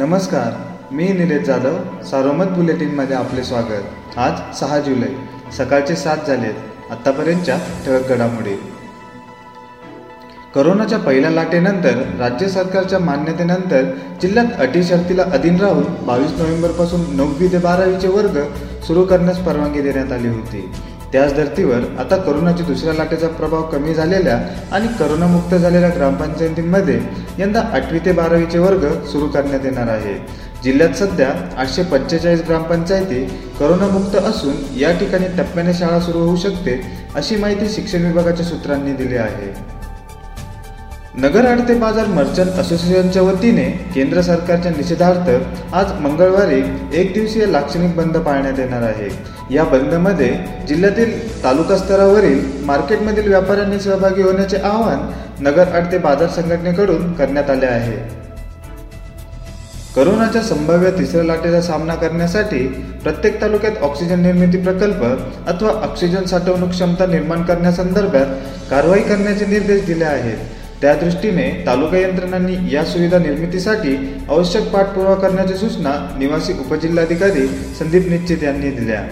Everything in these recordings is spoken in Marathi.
नमस्कार मी निलेश जाधव सारोमत बुलेटिनमध्ये आपले स्वागत. आज सहा जुलै सकाळचे सात झालेत आत्तापर्यंतच्या ठळक घडामोडी. करोनाच्या पहिल्या लाटेनंतर राज्य सरकारच्या मान्यतेनंतर जिल्ह्यात अटी शर्तीला अधीन राहून बावीस नोव्हेंबरपासून नववी ते बारावीचे वर्ग सुरू करण्यास परवानगी देण्यात आली होती. त्याच धर्तीवर आता करोनाच्या दुसऱ्या लाटेचा प्रभाव कमी झालेल्या आणि करोनामुक्त झालेल्या ग्रामपंचायतींमध्ये यंदा आठवी ते बारावीचे वर्ग सुरू करण्यात येणार आहे. जिल्ह्यात सध्या आठशे पंचेचाळीस ग्रामपंचायती करोनामुक्त असून या ठिकाणी टप्प्याने शाळा सुरू होऊ शकते अशी माहिती शिक्षण विभागाच्या सूत्रांनी दिली आहे. नगर आडते बाजार मर्चंट असोसिएशनच्या वतीने केंद्र सरकारच्या निषेधार्थ आज मंगळवारी एक दिवसीय लाक्षणिक बंद पाळण्यात येणार आहे. या बंदमध्ये जिल्ह्यातील तालुका स्तरावरील मार्केटमधील व्यापाऱ्यांनी सहभागी होण्याचे आवाहन नगर आडते बाजार संघटनेकडून करण्यात आले आहे. करोनाच्या संभाव्य तिसऱ्या लाटेचा सामना करण्यासाठी प्रत्येक तालुक्यात ऑक्सिजन निर्मिती प्रकल्प अथवा ऑक्सिजन साठवणूक क्षमता निर्माण करण्यासंदर्भात कारवाई करण्याचे निर्देश दिले आहेत. त्या दृष्टीने तालुका यंत्रणांनी या सुविधा निर्मितीसाठी आवश्यक पाठपुरावा करण्याच्या सूचना निवासी उपजिल्हाधिकारी संदीप निश्चित यांनी दिल्या.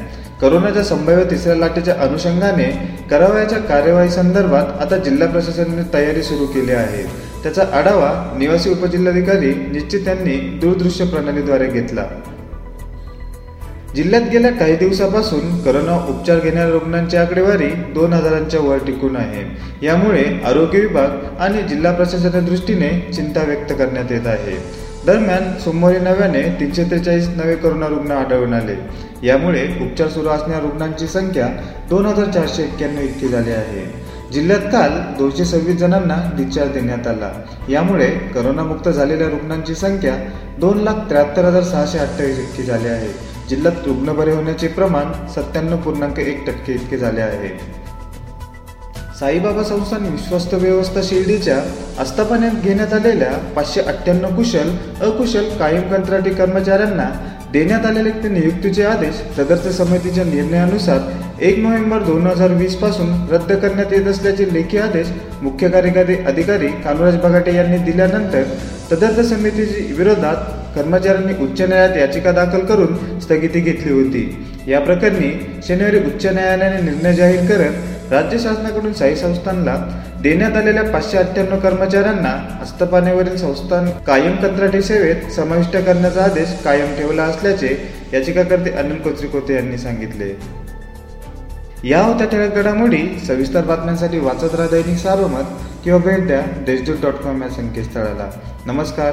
करोनाच्या संभाव्य तिसऱ्या लाटेच्या अनुषंगाने करावयाच्या कार्यवाही संदर्भात आता जिल्हा प्रशासनाने तयारी सुरू केली आहे. त्याचा आढावा निवासी उपजिल्हाधिकारी निश्चित यांनी दूरदृश्य प्रणालीद्वारे घेतला. जिल्ह्यात गेल्या काही दिवसापासून करोना उपचार घेणाऱ्या रुग्णांची आकडेवारी दोन हजारांच्या वर टिकून आहे. यामुळे आरोग्य विभाग आणि जिल्हा प्रशासनाच्या दृष्टीने चिंता व्यक्त करण्यात येत आहे. दरम्यान सोमवारी नव्याने तीनशे त्रेचाळीस नवे करोना रुग्ण आढळून आले. यामुळे उपचार सुरू असणाऱ्या रुग्णांची संख्या दोन हजार चारशे एक्क्याण्णव इतकी झाली आहे. जिल्ह्यात काल दोनशे सव्वीस जणांना डिस्चार्ज देण्यात आला. यामुळे करोनामुक्त झालेल्या रुग्णांची संख्या दोन लाख त्र्याहत्तर हजार सहाशे अठ्ठावीस इतकी झाली आहे. जिल्ह्यात रुग्ण बरे होण्याचे प्रमाण सत्त्याण्णव पूर्णांक एक टक्के इतके झाले आहे. साईबाबा संस्थान विश्वस्त व्यवस्था शिर्डीच्या आस्थापनेत घेण्यात आलेल्या पाचशे अठ्ठ्याण्णव कुशल अकुशल कायम कंत्राटी कर्मचाऱ्यांना देण्यात आलेले ते नियुक्तीचे आदेश सदस्य समितीच्या निर्णयानुसार एक नोव्हेंबर दोन हजार वीसपासून रद्द करण्यात येत असल्याचे लेखी आदेश मुख्य कार्यकारी अधिकारी कालुराज बगाटे यांनी दिल्यानंतर तदर्थ समितीची विरोधात कर्मचाऱ्यांनी उच्च न्यायालयात याचिका दाखल करून स्थगिती घेतली होती. या प्रकरणी शनिवारी उच्च न्यायालयाने निर्णय जाहीर करत राज्य शासनाकडून साई संस्थांना देण्यात आलेल्या पाचशे अठ्ठ्याण्णव कर्मचाऱ्यांना आस्थापनेवरील संस्थान कायम कंत्राटी सेवेत समाविष्ट करण्याचा आदेश कायम ठेवला असल्याचे याचिकाकर्ते अनिल कोत्रिकोते यांनी सांगितले. या होत्या ठळक घडामोडी. सविस्तर बातम्यांसाठी वाचत राहा दैनिक सार्वमत किंवा भेट द्या देशदूत डॉट कॉम या संकेतस्थळाला. नमस्कार.